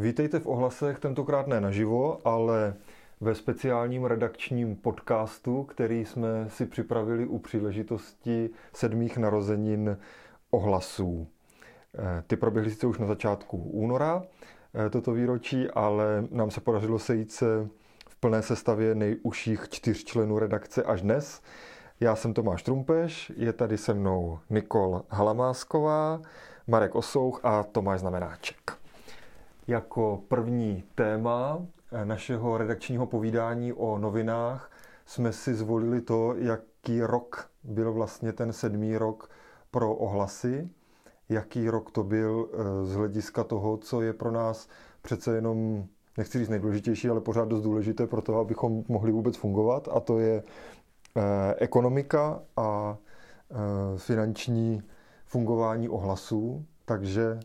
Vítejte v ohlasech, tentokrát ne naživo, ale ve speciálním redakčním podcastu, který jsme si připravili u příležitosti sedmých narozenin ohlasů. Eh, ty proběhly sice už na začátku února, eh, toto výročí, ale nám se podařilo sejít se v plné sestavě nejužších čtyř členů redakce až dnes. Já jsem Tomáš Trumpeš, je tady se mnou Nikol Halamásková, Marek Osouch a Tomáš Znamenáček. Jako první téma eh, našeho redakčního povídání o novinách jsme si zvolili to, jaký rok byl vlastně ten sedmý rok pro ohlasy, jaký rok to byl eh, z hlediska toho, co je pro nás přece jenom, nechci říct nejdůležitější, ale pořád dost důležité pro to, abychom mohli vůbec fungovat a to je eh, ekonomika a finanční fungování ohlasů. Takže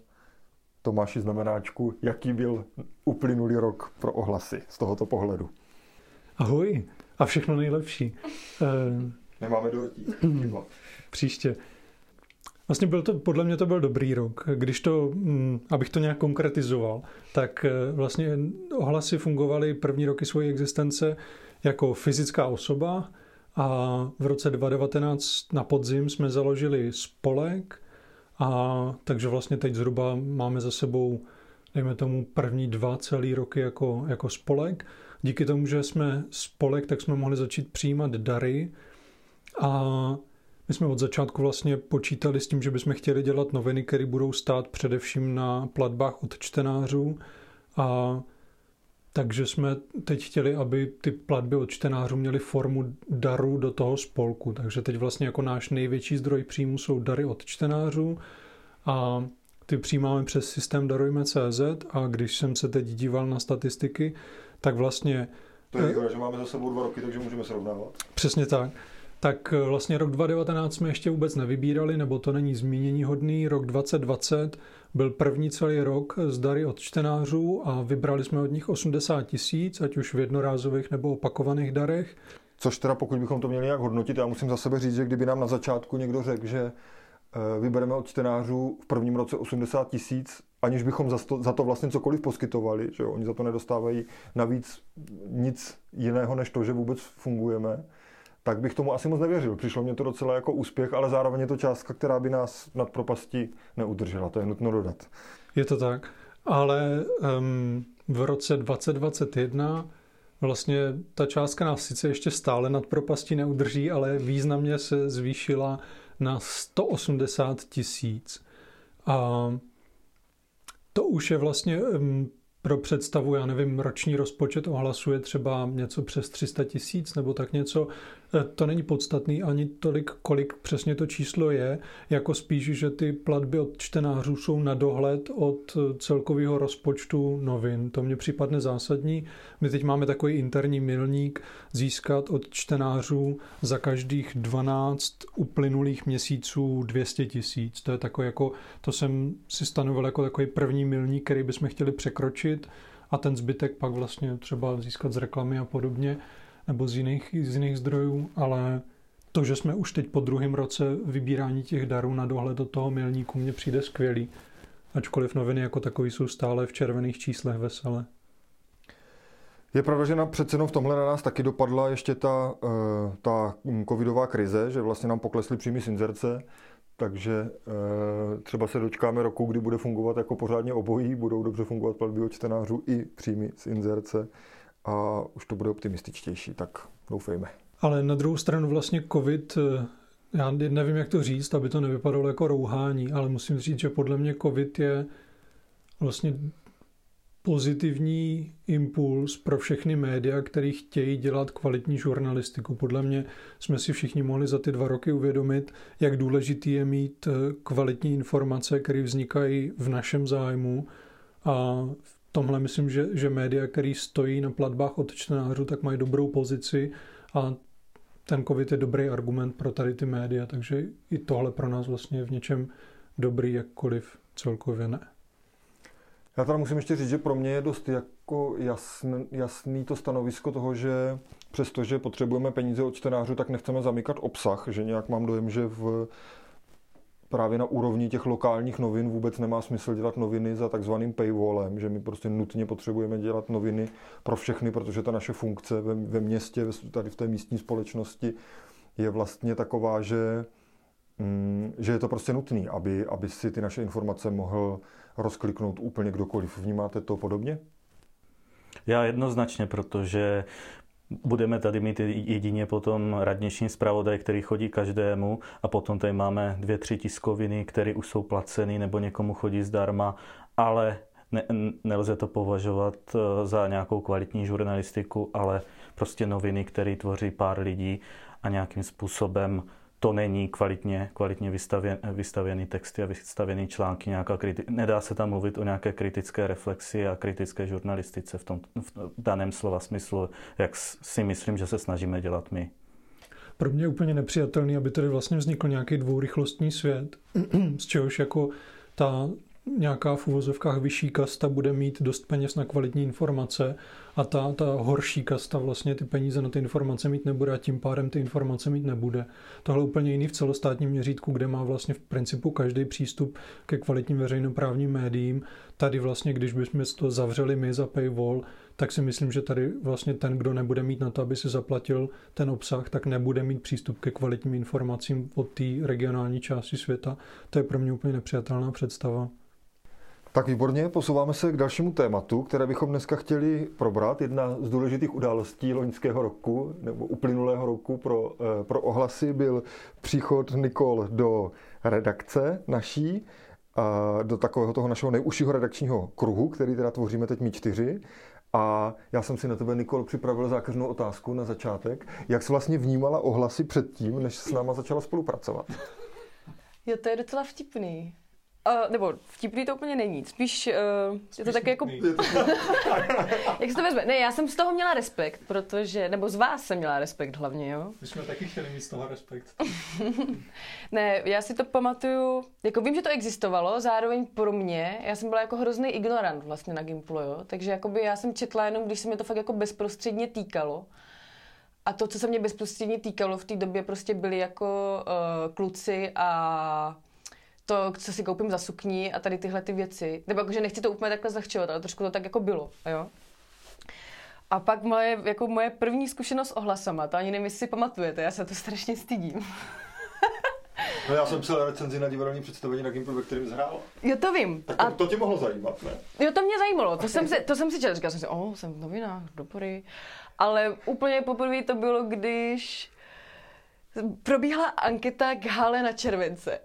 Tomáši znamenáčku, jaký byl uplynulý rok pro ohlasy z tohoto pohledu. Ahoj a všechno nejlepší. Eh, Nemáme dortí. Příště. Vlastně byl to, podle mě to byl dobrý rok. Když to, hm, abych to nějak konkretizoval, tak eh, vlastně ohlasy fungovaly první roky své existence jako fyzická osoba a v roce 2019 na podzim jsme založili spolek, a takže vlastně teď zhruba máme za sebou, dejme tomu, první dva celý roky jako, jako spolek. Díky tomu, že jsme spolek, tak jsme mohli začít přijímat dary a my jsme od začátku vlastně počítali s tím, že bychom chtěli dělat noviny, které budou stát především na platbách od čtenářů a takže jsme teď chtěli, aby ty platby od čtenářů měly formu daru do toho spolku. Takže teď vlastně jako náš největší zdroj příjmu jsou dary od čtenářů a ty přijímáme přes systém Darujme.cz a když jsem se teď díval na statistiky, tak vlastně... To je výhoda, že máme za sebou dva roky, takže můžeme srovnávat. Přesně tak. Tak vlastně rok 2019 jsme ještě vůbec nevybírali, nebo to není zmínění hodný. Rok 2020 byl první celý rok z dary od čtenářů a vybrali jsme od nich 80 tisíc, ať už v jednorázových nebo opakovaných darech. Což teda pokud bychom to měli nějak hodnotit, já musím za sebe říct, že kdyby nám na začátku někdo řekl, že eh, vybereme od čtenářů v prvním roce 80 tisíc, aniž bychom za to, za to vlastně cokoliv poskytovali, že oni za to nedostávají navíc nic jiného, než to, že vůbec fungujeme, tak bych tomu asi moc nevěřil. Přišlo mě to docela jako úspěch, ale zároveň je to částka, která by nás nad propastí neudržela. To je nutno dodat. Je to tak. Ale um, v roce 2021 vlastně ta částka nás sice ještě stále nad propastí neudrží, ale významně se zvýšila na 180 tisíc. A to už je vlastně um, pro představu, já nevím, roční rozpočet ohlasuje třeba něco přes 300 tisíc nebo tak něco. E, to není podstatný ani tolik, kolik přesně to číslo je, jako spíš, že ty platby od čtenářů jsou na dohled od celkového rozpočtu novin. To mně připadne zásadní. My teď máme takový interní milník získat od čtenářů za každých 12 uplynulých měsíců 200 tisíc. To je takový jako, to jsem si stanovil jako takový první milník, který bychom chtěli překročit a ten zbytek pak vlastně třeba získat z reklamy a podobně nebo z jiných, z jiných zdrojů, ale to, že jsme už teď po druhém roce vybírání těch darů na dohled do toho milníku, mně přijde skvělý. Ačkoliv noviny jako takový jsou stále v červených číslech vesele. Je pravda, že na, přece v tomhle na nás taky dopadla ještě ta, eh, ta covidová krize, že vlastně nám poklesly příjmy z inzerce, takže eh, třeba se dočkáme roku, kdy bude fungovat jako pořádně obojí, budou dobře fungovat platby od čtenářů i příjmy z inzerce a už to bude optimističtější, tak doufejme. Ale na druhou stranu vlastně covid, eh, já nevím, jak to říct, aby to nevypadalo jako rouhání, ale musím říct, že podle mě covid je vlastně pozitivní impuls pro všechny média, které chtějí dělat kvalitní žurnalistiku. Podle mě jsme si všichni mohli za ty dva roky uvědomit, jak důležitý je mít eh, kvalitní informace, které vznikají v našem zájmu. A tomhle myslím, že, že média, které stojí na platbách od čtenářů, tak mají dobrou pozici a ten COVID je dobrý argument pro tady ty média, takže i tohle pro nás vlastně je v něčem dobrý, jakkoliv celkově ne. Já teda musím ještě říct, že pro mě je dost jako jasný, jasný to stanovisko toho, že přestože potřebujeme peníze od čtenářů, tak nechceme zamykat obsah, že nějak mám dojem, že v právě na úrovni těch lokálních novin vůbec nemá smysl dělat noviny za takzvaným paywallem, že my prostě nutně potřebujeme dělat noviny pro všechny, protože ta naše funkce ve, ve městě, tady v té místní společnosti je vlastně taková, že, mm, že je to prostě nutný, aby, aby si ty naše informace mohl rozkliknout úplně kdokoliv. Vnímáte to podobně? Já jednoznačně, protože Budeme tady mít jedině potom radniční zpravodaj, který chodí každému a potom tady máme dvě, tři tiskoviny, které už jsou placeny nebo někomu chodí zdarma, ale ne, nelze to považovat eh, za nějakou kvalitní žurnalistiku, ale prostě noviny, které tvoří pár lidí a nějakým způsobem to není kvalitně, kvalitně vystavěn, vystavěný texty a vystavěný články. Nějaká kriti- nedá se tam mluvit o nějaké kritické reflexi a kritické žurnalistice v tom v daném slova smyslu, jak si myslím, že se snažíme dělat my. Pro mě je úplně nepřijatelný, aby tady vlastně vznikl nějaký dvourychlostní svět, z čehož jako ta nějaká v uvozovkách vyšší kasta bude mít dost peněz na kvalitní informace a ta, ta horší kasta vlastně ty peníze na ty informace mít nebude a tím pádem ty informace mít nebude. Tohle je úplně jiný v celostátním měřítku, kde má vlastně v principu každý přístup ke kvalitním veřejnoprávním médiím. Tady vlastně, když bychom to zavřeli my za paywall, tak si myslím, že tady vlastně ten, kdo nebude mít na to, aby si zaplatil ten obsah, tak nebude mít přístup ke kvalitním informacím od té regionální části světa. To je pro mě úplně nepřijatelná představa. Tak výborně, posouváme se k dalšímu tématu, které bychom dneska chtěli probrat. Jedna z důležitých událostí loňského roku, nebo uplynulého roku pro, eh, pro ohlasy byl příchod Nikol do redakce naší, do takového toho našeho nejužšího redakčního kruhu, který teda tvoříme teď my čtyři. A já jsem si na tebe, Nikol, připravil zákeřnou otázku na začátek. Jak jsi vlastně vnímala ohlasy předtím, než s náma začala spolupracovat? Jo, to je docela vtipný. Uh, nebo vtipný to úplně není. Spíš uh, je to taky jako... Jak se to vezme? Ne, já jsem z toho měla respekt, protože... Nebo z vás jsem měla respekt hlavně, jo? My jsme taky chtěli mít z toho respekt. ne, já si to pamatuju... Jako vím, že to existovalo, zároveň pro mě, já jsem byla jako hrozný ignorant vlastně na Gimplu, jo? Takže jakoby já jsem četla jenom, když se mi to fakt jako bezprostředně týkalo. A to, co se mě bezprostředně týkalo v té době, prostě byli jako uh, kluci a to, co si koupím za sukni a tady tyhle ty věci. Nebo jakože nechci to úplně takhle zahčovat, ale trošku to tak jako bylo, jo. A pak moje, jako moje první zkušenost s ohlasama, to ani nevím, jestli si pamatujete, já se to strašně stydím. No já jsem psal recenzi na divadelní představení na Gimplu, ve kterém zhrál. Jo, to vím. Tak to, a... to tě mohlo zajímat, ne? Jo, to mě zajímalo, to jsem si, to jsem si četl, říkal jsem si, oh, jsem novinář, dopory. Ale úplně poprvé to bylo, když probíhala anketa k Hale na července.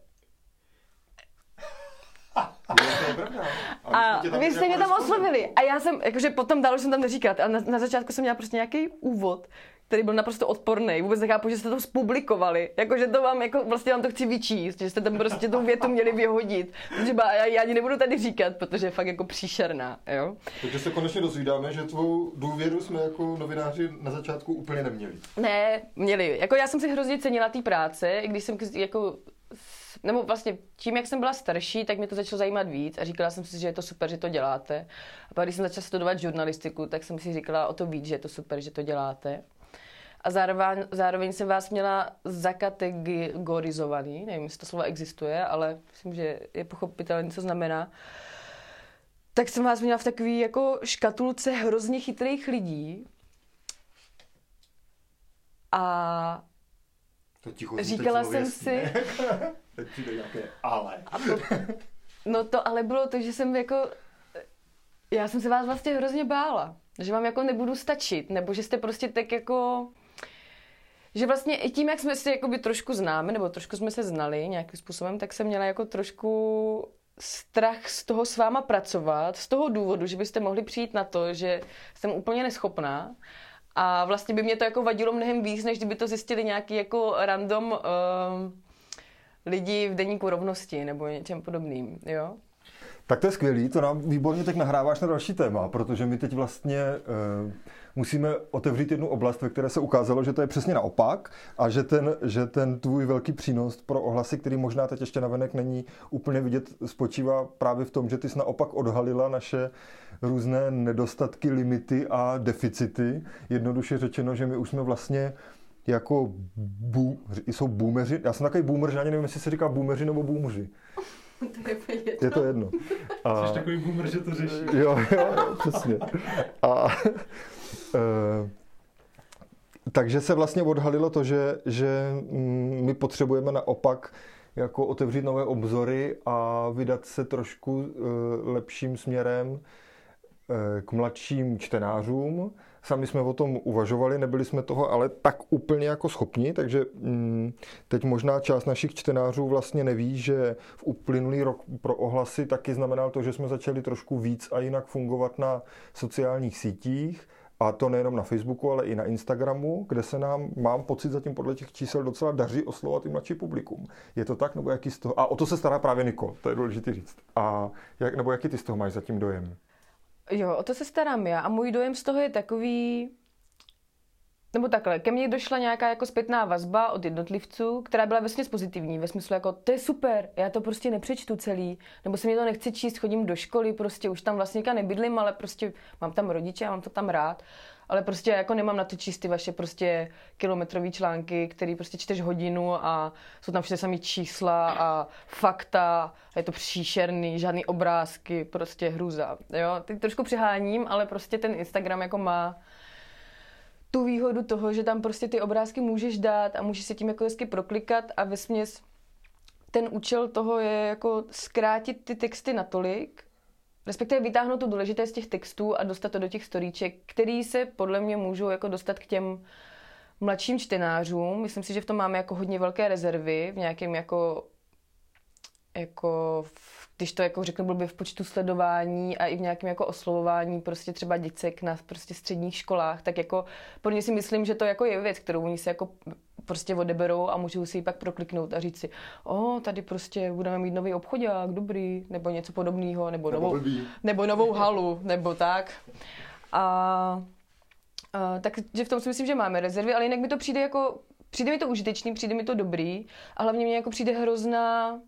A vy jste mě tam oslovili. A já jsem, jakože potom dál jsem tam neříkat. A na, na začátku jsem měla prostě nějaký úvod, který byl naprosto odporný. Vůbec nechápu, že jste to zpublikovali. Jakože to vám, jako vlastně vám to chci vyčíst, že jste tam prostě tu větu měli vyhodit. Protože já, já ani nebudu tady říkat, protože je fakt jako příšerná, jo. Takže se konečně dozvídáme, že tvou důvěru jsme jako novináři na začátku úplně neměli. Ne, měli. Jako já jsem si hrozně cenila té práce, i když jsem jako nebo vlastně tím, jak jsem byla starší, tak mě to začalo zajímat víc a říkala jsem si, že je to super, že to děláte. A pak, když jsem začala studovat žurnalistiku, tak jsem si říkala o to víc, že je to super, že to děláte. A zároveň, zároveň jsem vás měla zakategorizovaný, nevím, jestli to slovo existuje, ale myslím, že je pochopitelné, co znamená. Tak jsem vás měla v takové jako škatulce hrozně chytrých lidí. A to ticho, říkala jsem si... Přijde nějaké ale. To, no to ale bylo to, že jsem jako... Já jsem se vás vlastně hrozně bála. Že vám jako nebudu stačit, nebo že jste prostě tak jako... Že vlastně i tím, jak jsme si jakoby trošku známe, nebo trošku jsme se znali nějakým způsobem, tak jsem měla jako trošku strach z toho s váma pracovat, z toho důvodu, že byste mohli přijít na to, že jsem úplně neschopná a vlastně by mě to jako vadilo mnohem víc, než kdyby to zjistili nějaký jako random uh, lidi v denníku rovnosti nebo něčem podobným, jo? Tak to je skvělý, to nám výborně teď nahráváš na další téma, protože my teď vlastně uh, musíme otevřít jednu oblast, ve které se ukázalo, že to je přesně naopak a že ten, že ten tvůj velký přínos pro ohlasy, který možná teď ještě navenek není úplně vidět, spočívá právě v tom, že ty jsi naopak odhalila naše různé nedostatky, limity a deficity. Jednoduše řečeno, že my už jsme vlastně jako bů, jsou boomeři. Já jsem takový boomer, že ani nevím, jestli se říká boomeři nebo boomři. Je to jedno. A... Jsi takový boomer, že to řeší. Jo, jo, jo přesně. A, e, takže se vlastně odhalilo to, že, že mm, my potřebujeme naopak jako otevřít nové obzory a vydat se trošku e, lepším směrem e, k mladším čtenářům. Sami jsme o tom uvažovali, nebyli jsme toho ale tak úplně jako schopni, takže mm, teď možná část našich čtenářů vlastně neví, že v uplynulý rok pro ohlasy taky znamenal to, že jsme začali trošku víc a jinak fungovat na sociálních sítích a to nejenom na Facebooku, ale i na Instagramu, kde se nám, mám pocit zatím podle těch čísel, docela daří oslovovat i mladší publikum. Je to tak, nebo jaký z toho? A o to se stará právě Niko, to je důležité říct. A jak, nebo jaký ty z toho máš zatím dojem? Jo, o to se starám já a můj dojem z toho je takový, nebo takhle, ke mně došla nějaká jako zpětná vazba od jednotlivců, která byla vesměs pozitivní, ve smyslu jako, to je super, já to prostě nepřečtu celý, nebo se mě to nechci číst, chodím do školy, prostě už tam vlastně nebydlím, ale prostě mám tam rodiče a mám to tam rád, ale prostě jako nemám na to číst ty vaše prostě kilometrový články, který prostě čteš hodinu a jsou tam všude samý čísla a fakta, a je to příšerný, žádný obrázky, prostě hruza, jo. Teď trošku přeháním, ale prostě ten Instagram jako má tu výhodu toho, že tam prostě ty obrázky můžeš dát a můžeš se tím jako hezky proklikat a ve směs ten účel toho je jako zkrátit ty texty natolik, respektive vytáhnout to důležité z těch textů a dostat to do těch storíček, který se podle mě můžou jako dostat k těm mladším čtenářům. Myslím si, že v tom máme jako hodně velké rezervy v nějakém jako jako v, když to jako řeknu blbě v počtu sledování a i v nějakém jako oslovování prostě třeba děcek na prostě středních školách, tak jako pro ně si myslím, že to jako je věc, kterou oni si jako prostě odeberou a můžou si ji pak prokliknout a říct si, o, tady prostě budeme mít nový obchodák, dobrý, nebo něco podobného, nebo, nebo, novou, nebo novou halu, nebo tak. A, a takže v tom si myslím, že máme rezervy, ale jinak mi to přijde jako, přijde mi to užitečný, přijde mi to dobrý a hlavně mi jako přijde hrozná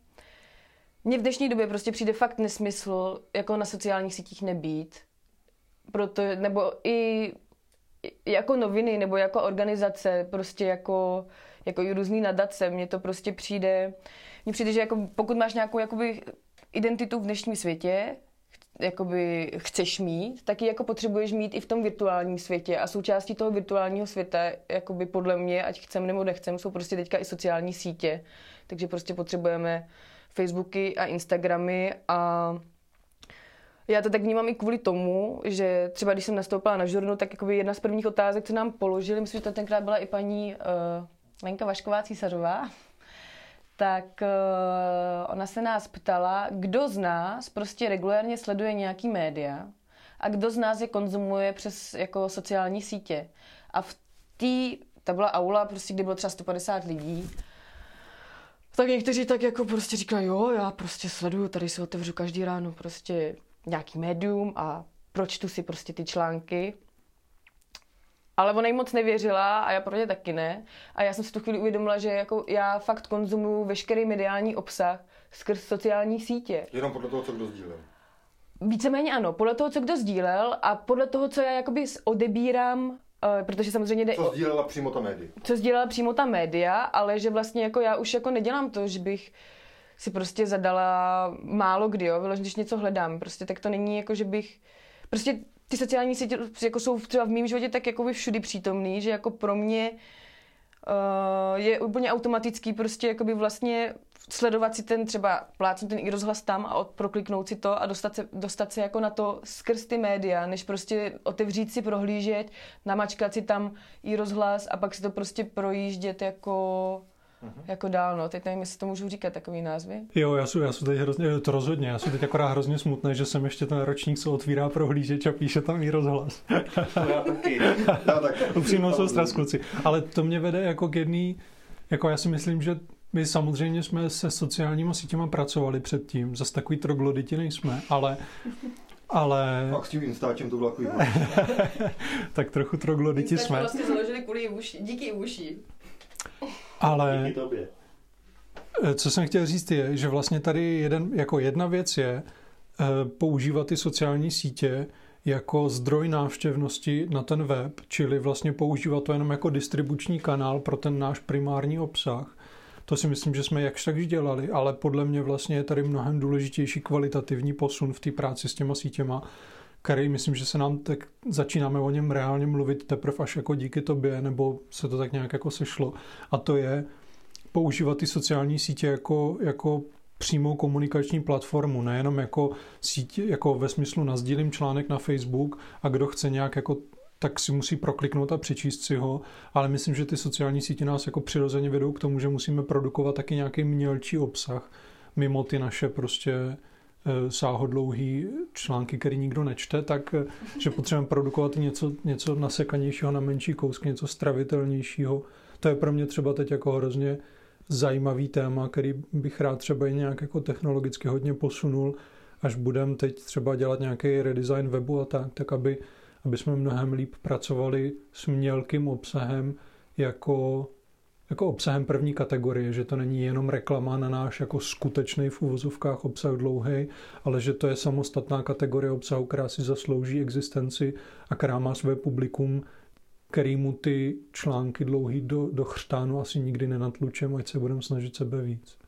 mně v dnešní době prostě přijde fakt nesmysl jako na sociálních sítích nebýt. Proto, nebo i jako noviny, nebo jako organizace, prostě jako, jako i různý nadace, mně to prostě přijde, mně přijde, že jako pokud máš nějakou jakoby identitu v dnešním světě, jakoby chceš mít, tak ji jako potřebuješ mít i v tom virtuálním světě a součástí toho virtuálního světa, jakoby podle mě, ať chcem nebo nechcem, jsou prostě teďka i sociální sítě, takže prostě potřebujeme Facebooky a Instagramy a já to tak vnímám i kvůli tomu, že třeba když jsem nastoupila na žurnu, tak jakoby jedna z prvních otázek, co nám položili, myslím, že to tenkrát byla i paní uh, Lenka Vašková Císařová, tak uh, ona se nás ptala, kdo z nás prostě regulárně sleduje nějaký média a kdo z nás je konzumuje přes jako sociální sítě. A v té, ta byla aula, prostě, kde bylo třeba 150 lidí, tak někteří tak jako prostě říkají, jo, já prostě sleduju, tady si otevřu každý ráno prostě nějaký médium a pročtu si prostě ty články. Ale ona jí moc nevěřila a já pro ně taky ne. A já jsem si tu chvíli uvědomila, že jako já fakt konzumuju veškerý mediální obsah skrz sociální sítě. Jenom podle toho, co kdo sdílel. Víceméně ano, podle toho, co kdo sdílel a podle toho, co já jakoby odebírám protože samozřejmě jde... Co sdílela přímo ta média. Co sdílela přímo ta média, ale že vlastně jako já už jako nedělám to, že bych si prostě zadala málo kdy, jo, vyloženě, když něco hledám, prostě tak to není jako, že bych, prostě ty sociální sítě jako jsou třeba v mém životě tak jako by všudy přítomný, že jako pro mě uh, je úplně automatický prostě jakoby vlastně sledovat si ten třeba plácnout ten i rozhlas tam a prokliknout si to a dostat se, dostat se jako na to skrz ty média, než prostě otevřít si, prohlížet, namačkat si tam i rozhlas a pak si to prostě projíždět jako Uh-huh. Jako dál, no. Teď nevím, jestli to můžu říkat takový názvy. Jo, já jsem, já jsem teď hrozně, to rozhodně, já jsem teď akorát hrozně smutný, že jsem ještě ten ročník, co otvírá prohlížeč a píše tam i rozhlas. já taky. Já taky. Upřímnou soustrast, kluci. Ale to mě vede jako k jedný, jako já si myslím, že my samozřejmě jsme se sociálními sítěma pracovali předtím, zase takový trogloditi nejsme, ale ale... Pak s tím Instačem to bylo takový Tak trochu trogloditi jsme. vlastně založili kvůli uši, díky uši. Ale... Díky tobě. Eh, co jsem chtěl říct je, že vlastně tady jeden, jako jedna věc je uh, používat ty sociální sítě jako zdroj návštěvnosti na ten web, čili vlastně používat to jenom jako distribuční kanál pro ten náš primární obsah. To si myslím, že jsme jakž tak dělali, ale podle mě vlastně je tady mnohem důležitější kvalitativní posun v té práci s těma sítěma, který myslím, že se nám tak začínáme o něm reálně mluvit teprve až jako díky tobě, nebo se to tak nějak jako sešlo. A to je používat ty sociální sítě jako, jako přímou komunikační platformu, nejenom jako sítě, jako ve smyslu nazdílím článek na Facebook a kdo chce nějak jako tak si musí prokliknout a přečíst si ho, ale myslím, že ty sociální sítě nás jako přirozeně vedou k tomu, že musíme produkovat taky nějaký mělčí obsah, mimo ty naše prostě eh, sáhodlouhý články, který nikdo nečte, tak eh, že potřebujeme produkovat něco, něco nasekanějšího na menší kousky, něco stravitelnějšího. To je pro mě třeba teď jako hrozně zajímavý téma, který bych rád třeba i nějak jako technologicky hodně posunul, až budeme teď třeba dělat nějaký redesign webu a tak, tak aby, aby jsme mnohem líp pracovali s mělkým obsahem jako, jako obsahem první kategorie, že to není jenom reklama na náš jako skutečný v uvozovkách obsah dlouhý, ale že to je samostatná kategorie obsahu, která si zaslouží existenci a která má své publikum, kterýmu ty články dlouhý do, do chřtánu asi nikdy nenatlučem, ať se budeme snažit sebe víc.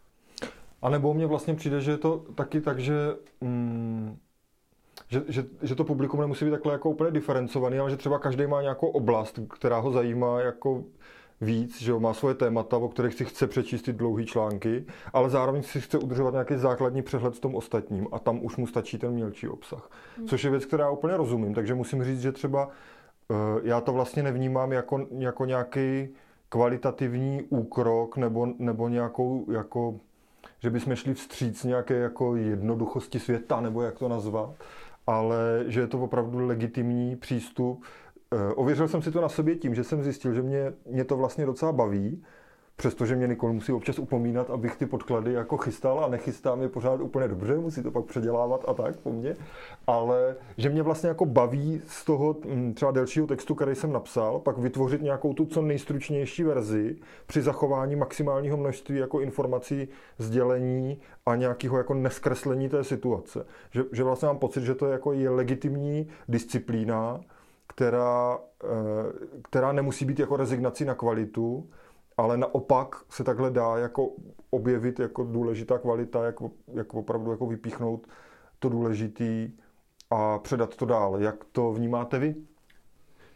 A nebo mně vlastně přijde, že je to taky tak, že, mm, že, že, že to publikum nemusí být takhle jako úplně diferencovaný, ale že třeba každý má nějakou oblast, která ho zajímá jako víc, že má svoje témata, o kterých si chce přečíst ty dlouhé články, ale zároveň si chce udržovat nějaký základní přehled v tom ostatním a tam už mu stačí ten mělčí obsah. Hmm. Což je věc, která úplně rozumím, takže musím říct, že třeba Eh, já to vlastně nevnímám jako, jako nějaký kvalitativní úkrok nebo, nebo nějakou, jako, že bychom šli vstříc nějaké jako jednoduchosti světa, nebo jak to nazvat, ale že je to opravdu legitimní přístup. Eh, ověřil jsem si to na sobě tím, že jsem zjistil, že mě, mě to vlastně docela baví, Přestože mě Nikol musí občas upomínat, abych ty podklady jako chystal a nechystám je pořád úplně dobře, musí to pak předělávat a tak po mně, ale že mě vlastně jako baví z toho mm, třeba delšího textu, který jsem napsal, pak vytvořit nějakou tu co nejstručnější verzi při zachování maximálního množství jako informací, sdělení a nějakého jako neskreslení té situace. Že, že vlastně mám pocit, že to je jako je legitimní disciplína, která, eh, která nemusí být jako rezignací na kvalitu, ale naopak se takhle dá jako objevit jako důležitá kvalita, jak, jak opravdu jako vypíchnout to důležitý a předat to dál. Jak to vnímáte vy?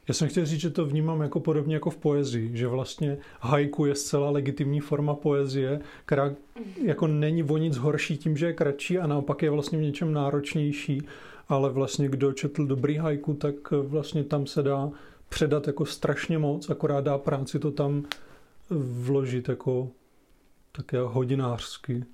Já jsem chtěl říct, že to vnímám jako podobně jako v poezii, že vlastně haiku je zcela legitimní forma poezie, která jako není o nic horší tím, že je kratší a naopak je vlastně v něčem náročnější, ale vlastně kdo četl dobrý haiku, tak vlastně tam se dá předat jako strašně moc, akorát dá práci to tam vložit jako také hodinářsky.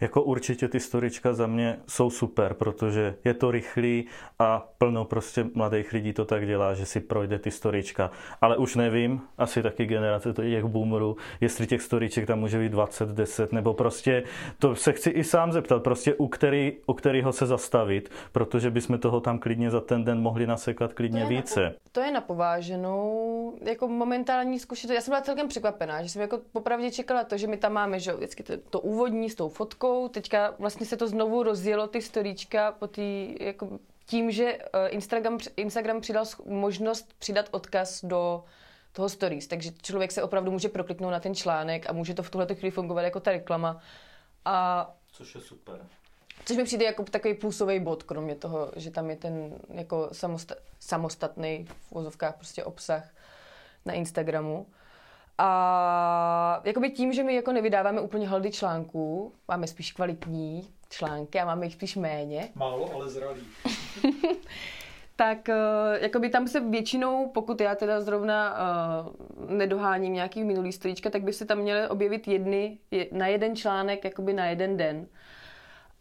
Jako určitě ty storička za mě jsou super, protože je to rychlý a plno prostě mladých lidí to tak dělá, že si projde ty storička. Ale už nevím, asi taky generace to těch boomerů, jestli těch storiček tam může být 20, 10, nebo prostě to se chci i sám zeptat, prostě u, který, u kterého se zastavit, protože bychom toho tam klidně za ten den mohli nasekat klidně to více. Na, to je na pováženou, jako momentální zkušenost. Já jsem byla celkem překvapená, že jsem jako popravdě čekala to, že my tam máme, že vždycky to, to úvodní s tou fotkou, teďka vlastně se to znovu rozjelo, ty storíčka po tý, jako tím, že eh, Instagram, Instagram přidal možnost přidat odkaz do toho stories, takže člověk se opravdu může prokliknout na ten článek a může to v tuhle chvíli fungovat jako ta reklama. A Což je super. Což mi přijde jako takový plusový bod, kromě toho, že tam je ten jako samosta- samostatný v vozovkách prostě obsah na Instagramu. A jakoby tím, že my jako nevydáváme úplně hlady článků, máme spíš kvalitní články a máme jich spíš méně. Málo, ale zralý. tak uh, jakoby tam se většinou, pokud já teda zrovna uh, nedoháním nějaký minulý stojíčka, tak by se tam měly objevit jedny, je, na jeden článek, jakoby na jeden den.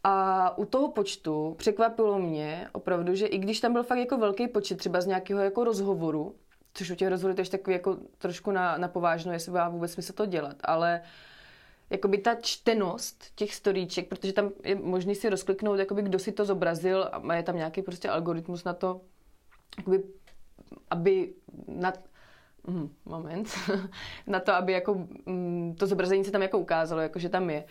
A u toho počtu překvapilo mě opravdu, že i když tam byl fakt jako velký počet třeba z nějakého jako rozhovoru, což u těch rozhovorů je takový jako trošku na, na povážno, jestli má vůbec smysl to dělat, ale jakoby ta čtenost těch storíček, protože tam je možný si rozkliknout, jakoby kdo si to zobrazil a je tam nějaký prostě algoritmus na to, jakoby, aby na, mm, moment, na to, aby jako mm, to zobrazení se tam jako ukázalo, jako že tam je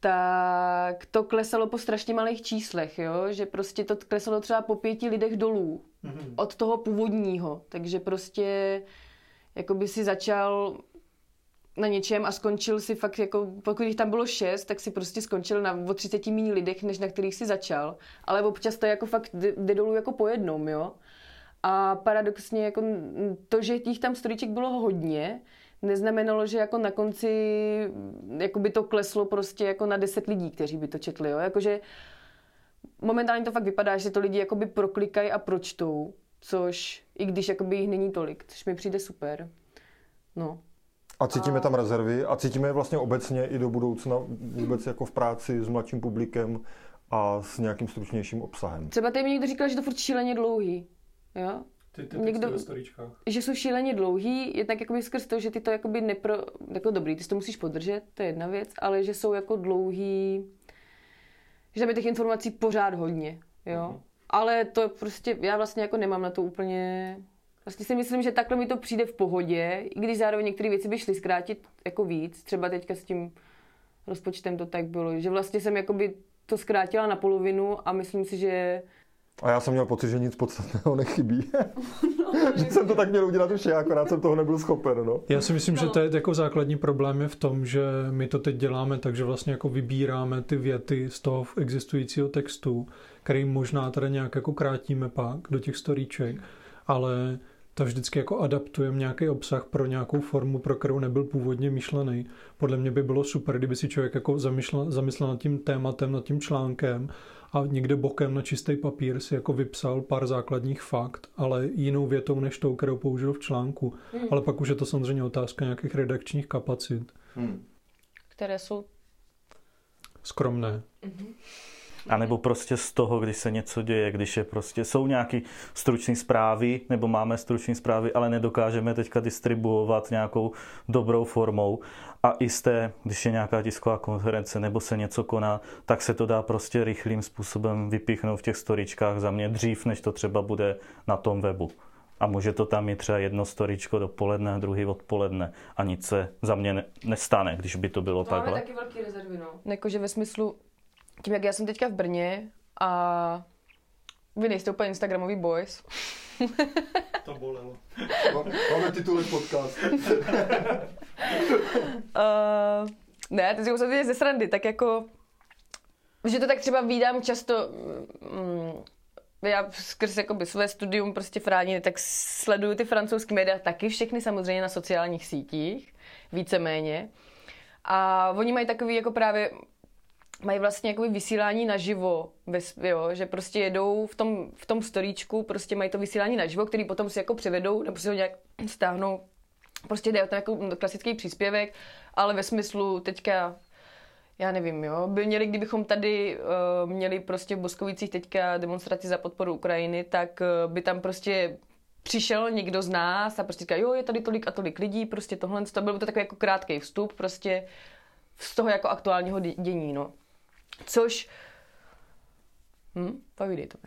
tak to klesalo po strašně malých číslech, jo? že prostě to klesalo třeba po pěti lidech dolů mm-hmm. od toho původního, takže prostě jako by si začal na něčem a skončil si fakt jako, pokud jich tam bylo šest, tak si prostě skončil na o 30 méně lidech, než na kterých si začal, ale občas to jako fakt jde dolů jako po jednom, jo. A paradoxně jako to, že těch tam stolíček bylo hodně, neznamenalo, že jako na konci jako by to kleslo prostě jako na 10 lidí, kteří by to četli, jo. Jakože momentálně to fakt vypadá, že to lidi jakoby proklikají a pročtou, což i když jakoby jich není tolik, což mi přijde super. No. A cítíme a... tam rezervy a cítíme je vlastně obecně i do budoucna vůbec jako v práci s mladším publikem a s nějakým stručnějším obsahem. Třeba tady mi někdo říkal, že to furt šíleně dlouhý. Jo? Ty, ty někdo, že jsou šíleně dlouhý, je tak jakoby skrz to, že ty to jakoby nepro, jako dobrý, ty to musíš podržet, to je jedna věc, ale že jsou jako dlouhý, že tam je těch informací pořád hodně, jo. Mm-hmm. Ale to prostě, já vlastně jako nemám na to úplně, vlastně si myslím, že takhle mi to přijde v pohodě, i když zároveň některé věci by šly zkrátit jako víc, třeba teďka s tím rozpočtem to tak bylo, že vlastně jsem jakoby to zkrátila na polovinu a myslím si, že a já jsem měl pocit, že nic podstatného nechybí. No, že jsem to tak měl udělat už já, akorát jsem toho nebyl schopen. No. Já si myslím, no. že to je jako základní problém je v tom, že my to teď děláme tak, že vlastně jako vybíráme ty věty z toho existujícího textu, který možná teda nějak jako krátíme pak do těch storíček, ale to vždycky jako adaptujeme nějaký obsah pro nějakou formu, pro kterou nebyl původně myšlený. Podle mě by bylo super, kdyby si člověk jako zamýšlel, zamyslel nad tím tématem, nad tím článkem a někde bokem na čistý papír si jako vypsal pár základních fakt, ale jinou větou než tou, kterou použil v článku. Hmm. Ale pak už je to samozřejmě otázka nějakých redakčních kapacit. Hmm. Které jsou skromné. Hmm. A nebo prostě z toho, když se něco děje, když je prostě, jsou nějaké stručné zprávy, nebo máme stručné zprávy, ale nedokážeme teďka distribuovat nějakou dobrou formou. A i z té, když je nějaká tisková konference nebo se něco koná, tak se to dá prostě rychlým způsobem vypíchnout v těch storičkách za mě dřív, než to třeba bude na tom webu. A může to tam mít třeba jedno storičko dopoledne, druhý odpoledne a nic se za mě nestane, když by to bylo to takhle. Máme taky velký rezervy, no. Jakože ve smyslu, tím, jak já jsem teďka v Brně a vy nejste úplně Instagramový boys. to bolelo. Máme titulek podcast. uh, ne, teď jsem ze srandy, tak jako, že to tak třeba vídám často, mm, já skrz jakoby své studium prostě frániny, tak sleduju ty francouzské média taky všechny samozřejmě na sociálních sítích, víceméně. A oni mají takový jako právě mají vlastně jakoby vysílání naživo, jo, že prostě jedou v tom, v tom storíčku, prostě mají to vysílání naživo, který potom si jako převedou, nebo si ho nějak stáhnou. Prostě jde o ten jako klasický příspěvek, ale ve smyslu teďka já nevím, jo, by měli, kdybychom tady uh, měli prostě v Boskovicích teďka demonstraci za podporu Ukrajiny, tak uh, by tam prostě přišel někdo z nás a prostě říká, jo, je tady tolik a tolik lidí, prostě tohle, to byl to takový jako krátký vstup prostě z toho jako aktuálního dění, no. Což... Hm, povídej to.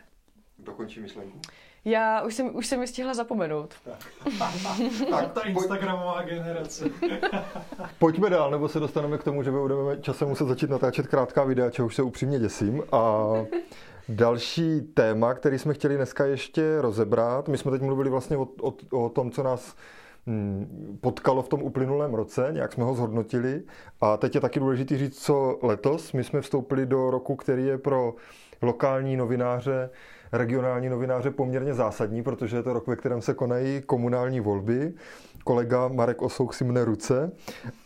Dokončí myšlenku. Já už jsem, už jsem ji stihla zapomenout. tak, ta Instagramová generace. Pojďme dál, nebo se dostaneme k tomu, že budeme časem muset začít natáčet krátká videa, čehož se upřímně děsím. A další téma, který jsme chtěli dneska ještě rozebrat, my jsme teď mluvili vlastně o, o, o tom, co nás potkalo v tom uplynulém roce, nějak jsme ho zhodnotili. A teď je taky důležité říct, co letos. My jsme vstoupili do roku, který je pro lokální novináře regionální novináře poměrně zásadní, protože je to rok, ve kterém se konají komunální volby. Kolega Marek Osouch si mne ruce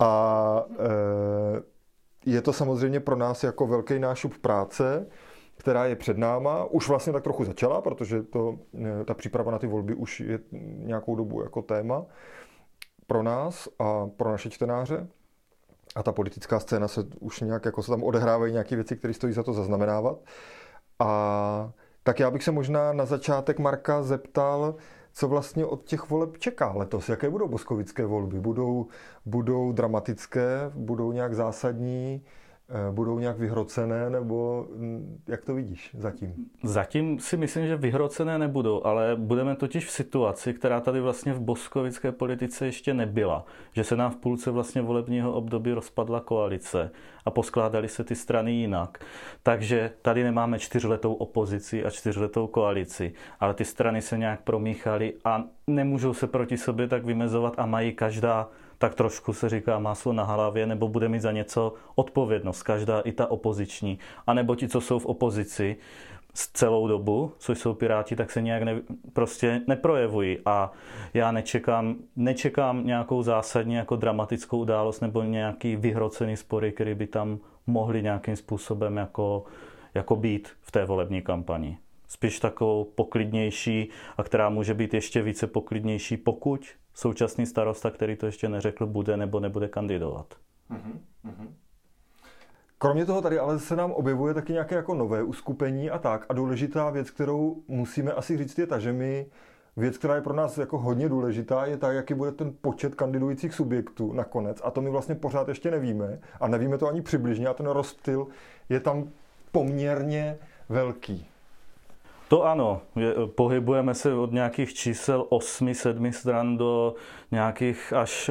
a e, je to samozřejmě pro nás jako velký nášup práce, která je před náma. Už vlastně tak trochu začala, protože to, e, ta příprava na ty volby už je nějakou dobu jako téma pro nás a pro naše čtenáře. A ta politická scéna se už nějak, jako se tam odehrávají nějaké věci, které stojí za to zaznamenávat. A tak já bych se možná na začátek Marka zeptal, co vlastně od těch voleb čeká letos? Jaké budou boskovické volby? Budou, budou dramatické? Budou nějak zásadní? Eh, budou nějak vyhrocené, nebo hm, jak to vidíš zatím? Zatím si myslím, že vyhrocené nebudou, ale budeme totiž v situaci, která tady vlastně v boskovické politice ještě nebyla. Že se nám v půlce vlastně volebního období rozpadla koalice a poskládali se ty strany jinak. Takže tady nemáme čtyřletou opozici a čtyřletou koalici, ale ty strany se nějak promíchaly a nemůžou se proti sobě tak vymezovat a mají každá tak trošku se říká máslo na hlavě, nebo bude mít za něco odpovědnost, každá i ta opoziční. A nebo ti, co jsou v opozici s celou dobu, což jsou Piráti, tak se nějak ne, prostě neprojevují. A já nečekám, nečekám nějakou zásadní jako dramatickou událost nebo nějaký vyhrocený spory, který by tam mohli nějakým způsobem jako, jako být v té volební kampani spíš takovou poklidnější a která může být ještě více poklidnější, pokud současný starosta, který to ještě neřekl, bude nebo nebude kandidovat. Mm-hmm. Kromě toho tady ale se nám objevuje taky nějaké jako nové uskupení a tak. A důležitá věc, kterou musíme asi říct, je ta, že my Věc, která je pro nás jako hodně důležitá, je ta, jaký bude ten počet kandidujících subjektů nakonec. A to my vlastně pořád ještě nevíme. A nevíme to ani přibližně. A ten rozptyl je tam poměrně velký. To ano, je, pohybujeme se od nějakých čísel 8-7 stran do nějakých až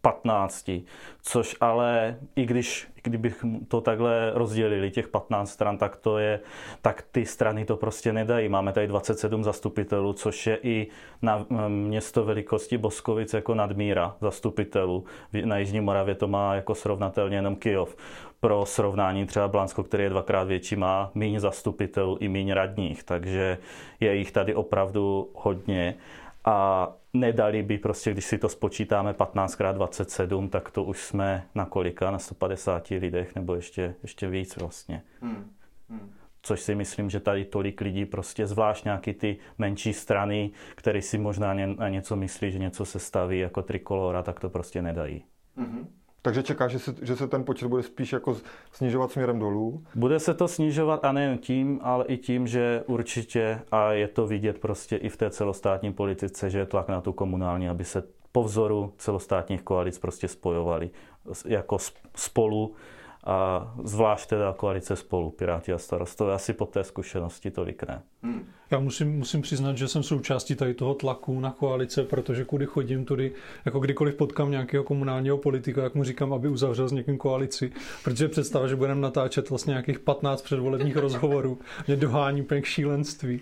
15, eh, což ale i když kdybych to takhle rozdělili, těch 15 stran, tak to je, tak ty strany to prostě nedají. Máme tady 27 zastupitelů, což je i na eh, město velikosti Boskovic jako nadmíra zastupitelů. Na Jižní Moravě to má jako srovnatelně jenom Kijov. Pro srovnání třeba Blansko, který je dvakrát větší, má méně zastupitelů i méně radních, takže je jich tady opravdu hodně. A nedali by prostě, když si to spočítáme 15x27, tak to už jsme na kolika? Na 150 lidech nebo ještě, ještě víc vlastně. Hmm. Hmm. Což si myslím, že tady tolik lidí prostě, zvlášť nějaký ty menší strany, které si možná na něco myslí, že něco se staví jako trikolora, tak to prostě nedají. Hmm. Takže čeká, že se, že se ten počet bude spíš jako snižovat směrem dolů? Bude se to snižovat a nejen tím, ale i tím, že určitě, a je to vidět prostě i v té celostátní politice, že je tlak na tu komunální, aby se po vzoru celostátních koalic prostě spojovali jako spolu a zvlášť teda koalice spolu, Piráti a starostové, asi po té zkušenosti tolik ne. Hmm. Já musím, musím přiznat, že jsem součástí tady toho tlaku na koalice, protože kudy chodím, tudy, jako kdykoliv potkám nějakého komunálního politika, jak mu říkám, aby uzavřel s někým koalici, protože představa, že budeme natáčet vlastně nějakých 15 předvolebních rozhovorů, mě dohání úplně k šílenství.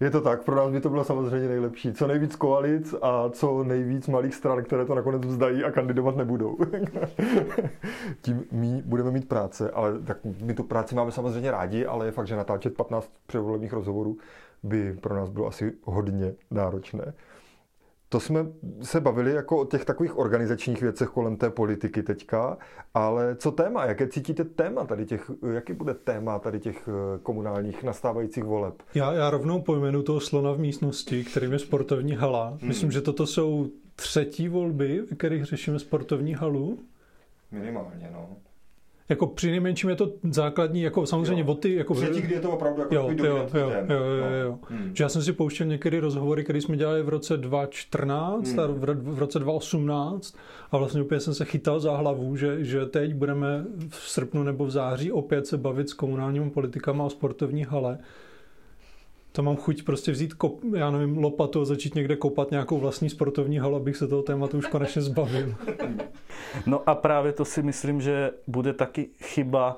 Je to tak, pro nás by to bylo samozřejmě nejlepší. Co nejvíc koalic a co nejvíc malých stran, které to nakonec vzdají a kandidovat nebudou. Tím my budeme mít práce, ale tak my tu práci máme samozřejmě rádi, ale je fakt, že natáčet 15 předvolebních rozhovorů by pro nás bylo asi hodně náročné. To jsme se bavili jako o těch takových organizačních věcech kolem té politiky teďka, ale co téma? Jaké cítíte téma tady těch, jaký bude téma tady těch eh, komunálních nastávajících voleb? Já, já rovnou pojmenu toho slona v místnosti, kterým je sportovní hala. Hmm. Myslím, že toto jsou třetí volby, ve kterých řešíme sportovní halu. Minimálně, no. Jako při nejmenším je to základní, jako samozřejmě jo. o ty... Jako Třetí, kdy je to opravdu jako jo, jo, jo, jo, jo, jo, jo. No. Hmm. Že já jsem si pouštěl některé rozhovory, které jsme dělali v roce 2014 hmm. a v, v roce 2018 a vlastně úplně jsem se chytal za hlavu, že, že teď budeme v srpnu nebo v září opět se bavit s komunálními politikama o sportovní hale to mám chuť prostě vzít, kop, já nevím, lopatu a začít někde kopat nějakou vlastní sportovní halu, abych se toho tématu už konečně zbavil. No a právě to si myslím, že bude taky chyba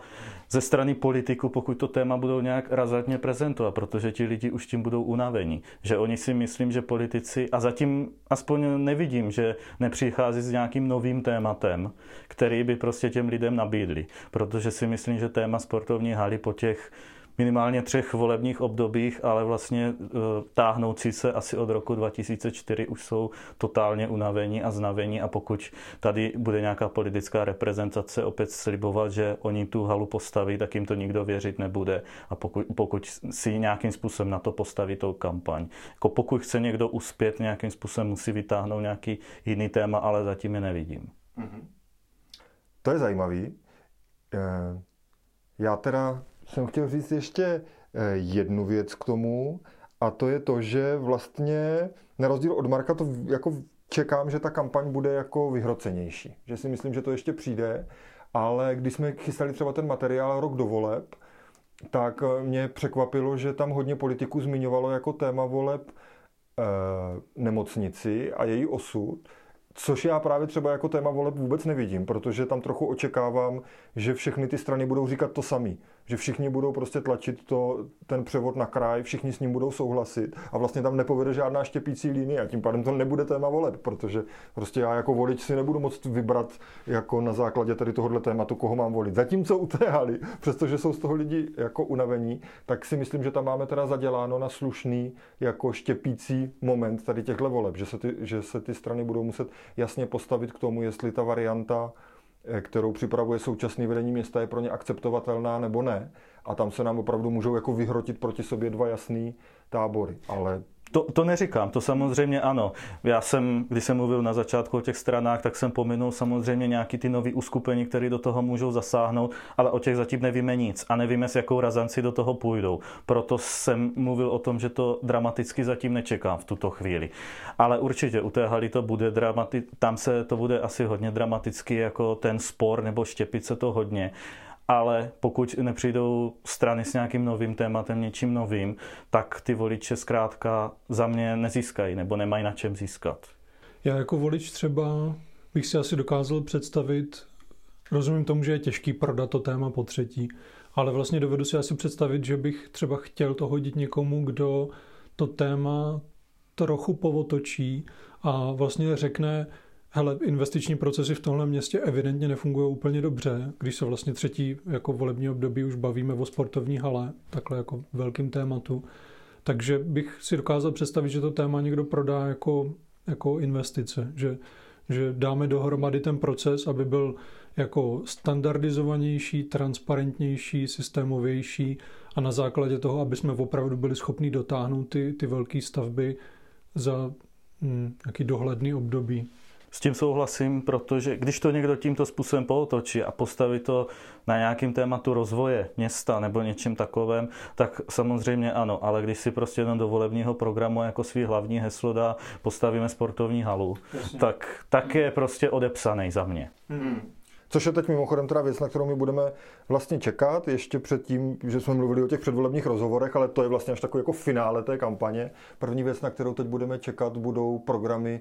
ze strany politiku, pokud to téma budou nějak razantně prezentovat, protože ti lidi už tím budou unavení. Že oni si myslím, že politici, a zatím aspoň nevidím, že nepřichází s nějakým novým tématem, který by prostě těm lidem nabídli. Protože si myslím, že téma sportovní haly po těch minimálně třech volebních obdobích, ale vlastně e, táhnoucí se asi od roku 2004 už jsou totálně unavení a znavení a pokud tady bude nějaká politická reprezentace opět slibovat, že oni tu halu postaví, tak jim to nikdo věřit nebude a pokud, pokud si nějakým způsobem na to postaví tou kampaň. Jako pokud chce někdo uspět, nějakým způsobem musí vytáhnout nějaký jiný téma, ale zatím je nevidím. Mm-hmm. To je zajímavý. E, já teda jsem chtěl říct ještě eh, jednu věc k tomu, a to je to, že vlastně na rozdíl od Marka to jako čekám, že ta kampaň bude jako vyhrocenější. Že si myslím, že to ještě přijde ale když jsme chystali třeba ten materiál rok do voleb, tak mě překvapilo, že tam hodně politiků zmiňovalo jako téma voleb eh, nemocnici a její osud, Což já právě třeba jako téma voleb vůbec nevidím, protože tam trochu očekávám, že všechny ty strany budou říkat to samý. Že všichni budou prostě tlačit to, ten převod na kraj, všichni s ním budou souhlasit a vlastně tam nepovede žádná štěpící linie a tím pádem to nebude téma voleb, protože prostě já jako volič si nebudu moct vybrat jako na základě tady tohohle tématu, koho mám volit. Zatímco u té haly, přestože jsou z toho lidi jako unavení, tak si myslím, že tam máme teda zaděláno na slušný jako štěpící moment tady těchto voleb, že se ty, že se ty strany budou muset jasně postavit k tomu, jestli ta varianta, kterou připravuje současný vedení města, je pro ně akceptovatelná nebo ne. A tam se nám opravdu můžou jako vyhrotit proti sobě dva jasný tábory. Ale to, to neříkám, to samozřejmě ano. Já jsem, když jsem mluvil na začátku o těch stranách, tak jsem pominul samozřejmě nějaký ty nový uskupení, které do toho můžou zasáhnout, ale o těch zatím nevíme nic a nevíme, s jakou razanci do toho půjdou. Proto jsem mluvil o tom, že to dramaticky zatím nečekám v tuto chvíli. Ale určitě u té haly to bude dramatické, tam se to bude asi hodně dramaticky jako ten spor nebo štěpit se to hodně ale pokud nepřijdou strany s nějakým novým tématem, něčím novým, tak ty voliče zkrátka za mě nezískají nebo nemají na čem získat. Já jako volič třeba bych si asi dokázal představit, rozumím tomu, že je těžký prodat to téma po třetí, ale vlastně dovedu si asi představit, že bych třeba chtěl to hodit někomu, kdo to téma trochu povotočí a vlastně řekne, Hele, investiční procesy v tomhle městě evidentně nefungují úplně dobře, když se vlastně třetí jako volební období už bavíme o sportovní hale, takhle jako velkým tématu. Takže bych si dokázal představit, že to téma někdo prodá jako, jako investice, že, že dáme dohromady ten proces, aby byl jako standardizovanější, transparentnější, systémovější a na základě toho, aby jsme opravdu byli schopni dotáhnout ty, ty velké stavby za hm, nějaký dohledný období. S tím souhlasím, protože když to někdo tímto způsobem pootočí a postaví to na nějakým tématu rozvoje města nebo něčím takovém, tak samozřejmě ano, ale když si prostě jenom do volebního programu jako svý hlavní heslo dá postavíme sportovní halu, tak, tak je prostě odepsaný za mě. Hmm. Což je teď mimochodem teda věc, na kterou my budeme vlastně čekat, ještě před tím, že jsme mluvili o těch předvolebních rozhovorech, ale to je vlastně až takový jako finále té kampaně. První věc, na kterou teď budeme čekat, budou programy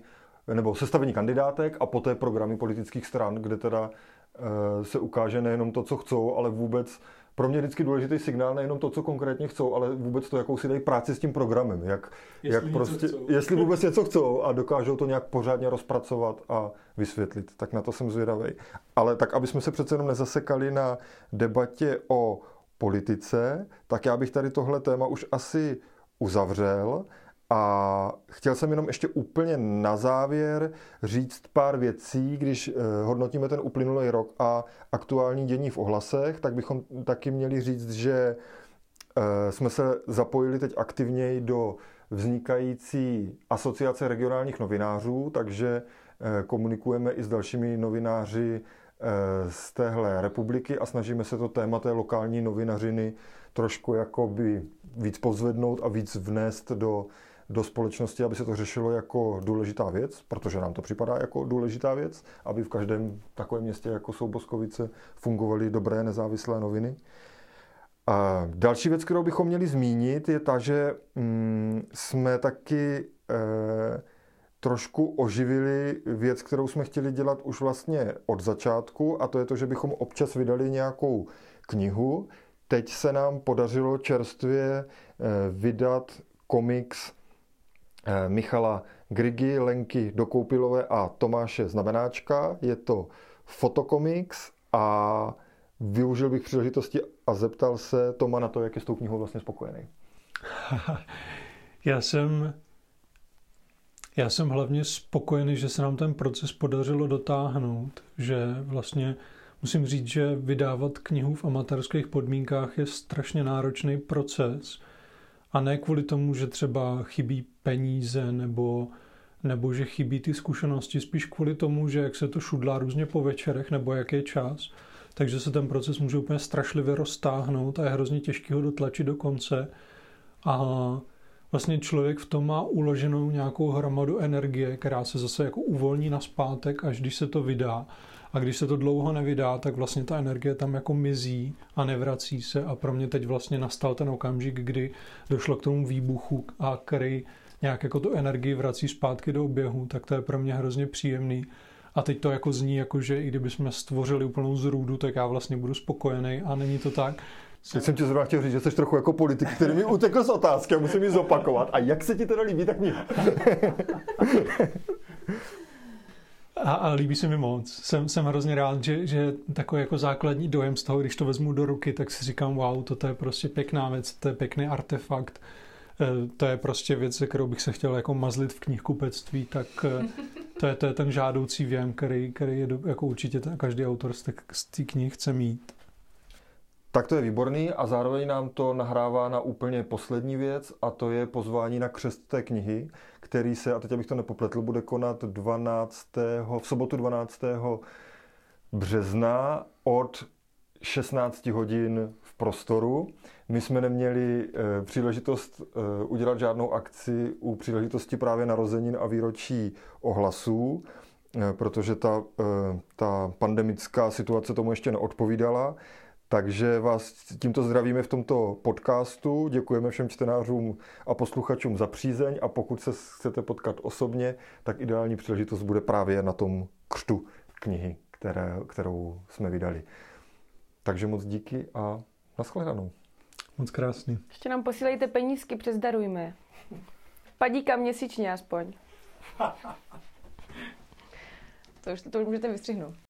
nebo sestavení kandidátek a poté programy politických stran, kde teda eh, se ukáže nejenom to, co chcou, ale vůbec pro mě vždycky důležitý signál nejenom to, co konkrétně chcou, ale vůbec to, jakou si dají práci s tím programem. Jak, jak prostě, chcou. jestli vůbec něco chcou a dokážou to nějak pořádně rozpracovat a vysvětlit. Tak na to jsem zvědavý. Ale tak, aby jsme se přece jenom nezasekali na debatě o politice, tak já bych tady tohle téma už asi uzavřel. A chtěl jsem jenom ještě úplně na závěr říct pár věcí, když eh, hodnotíme ten uplynulý rok a aktuální dění v ohlasech, tak bychom taky měli říct, že eh, jsme se zapojili teď aktivněji do vznikající asociace regionálních novinářů, takže eh, komunikujeme i s dalšími novináři z téhle republiky a snažíme se to téma té lokální novinařiny trošku jakoby víc pozvednout a víc vnést do do společnosti, aby se to řešilo jako důležitá věc, protože nám to připadá jako důležitá věc, aby v každém takovém městě jako jsou Boskovice fungovaly dobré nezávislé noviny. A další věc, kterou bychom měli zmínit, je ta, že mm, jsme taky e, trošku oživili věc, kterou jsme chtěli dělat už vlastně od začátku, a to je to, že bychom občas vydali nějakou knihu. Teď se nám podařilo čerstvě e, vydat komiks Eh, Michala Grigy, Lenky Dokoupilové a Tomáše Znamenáčka. Je to fotokomiks a využil bych příležitosti a zeptal se Toma na to, jak je s tou knihou vlastně spokojený. Já jsem já jsem hlavně spokojený, že se nám ten proces podařilo dotáhnout, že vlastně musím říct, že vydávat knihu v amatérských podmínkách je strašně náročný proces a ne kvůli tomu, že třeba chybí peníze nebo, nebo že chybí ty zkušenosti, spíš kvůli tomu, že jak se to šudlá různě po večerech nebo jak je čas, takže se ten proces může úplně strašlivě roztáhnout a je hrozně těžký ho dotlačit do konce. A vlastně člověk v tom má uloženou nějakou hromadu energie, která se zase jako uvolní na zpátek, až když se to vydá. A když se to dlouho nevydá, tak vlastně ta energie tam jako mizí a nevrací se. A pro mě teď vlastně nastal ten okamžik, kdy došlo k tomu výbuchu a který nějak jako tu energii vrací zpátky do oběhu, tak to je pro mě hrozně příjemný. A teď to jako zní, jako že i kdybychom stvořili úplnou zrůdu, tak já vlastně budu spokojený a není to tak. Teď jsem ti zrovna chtěl říct, že jsi trochu jako politik, který mi utekl z otázky a musím ji zopakovat. A jak se ti teda líbí ta kniha? A, a líbí se mi moc. Jsem, jsem hrozně rád, že, že takový jako základní dojem z toho, když to vezmu do ruky, tak si říkám, wow, to je prostě pěkná věc, to je pěkný artefakt. Eh, to je prostě věc, se kterou bych se chtěl jako mazlit v knihkupectví, tak eh, to je, to je ten žádoucí věm, který, který je do, jako určitě každý autor z té knihy chce mít. Tak to je výborný a zároveň nám to nahrává na úplně poslední věc a to je pozvání na křest té knihy, který se, a teď abych to nepopletl, bude konat 12. v sobotu 12. března od 16 hodin v prostoru. My jsme neměli e, příležitost e, udělat žádnou akci u příležitosti právě narozenin a výročí ohlasů, e, protože ta, ta pandemická situace tomu ještě neodpovídala. Takže vás tímto zdravíme v tomto podcastu. Děkujeme všem čtenářům a posluchačům za přízeň a pokud se chcete potkat osobně, tak ideální příležitost bude právě na tom křtu knihy, které, kterou jsme vydali. Takže moc díky a nashledanou. Moc krásný. Ještě nám posílejte penízky, přes darujme. Padíka měsíčně aspoň. to už, to už můžete vystřihnout.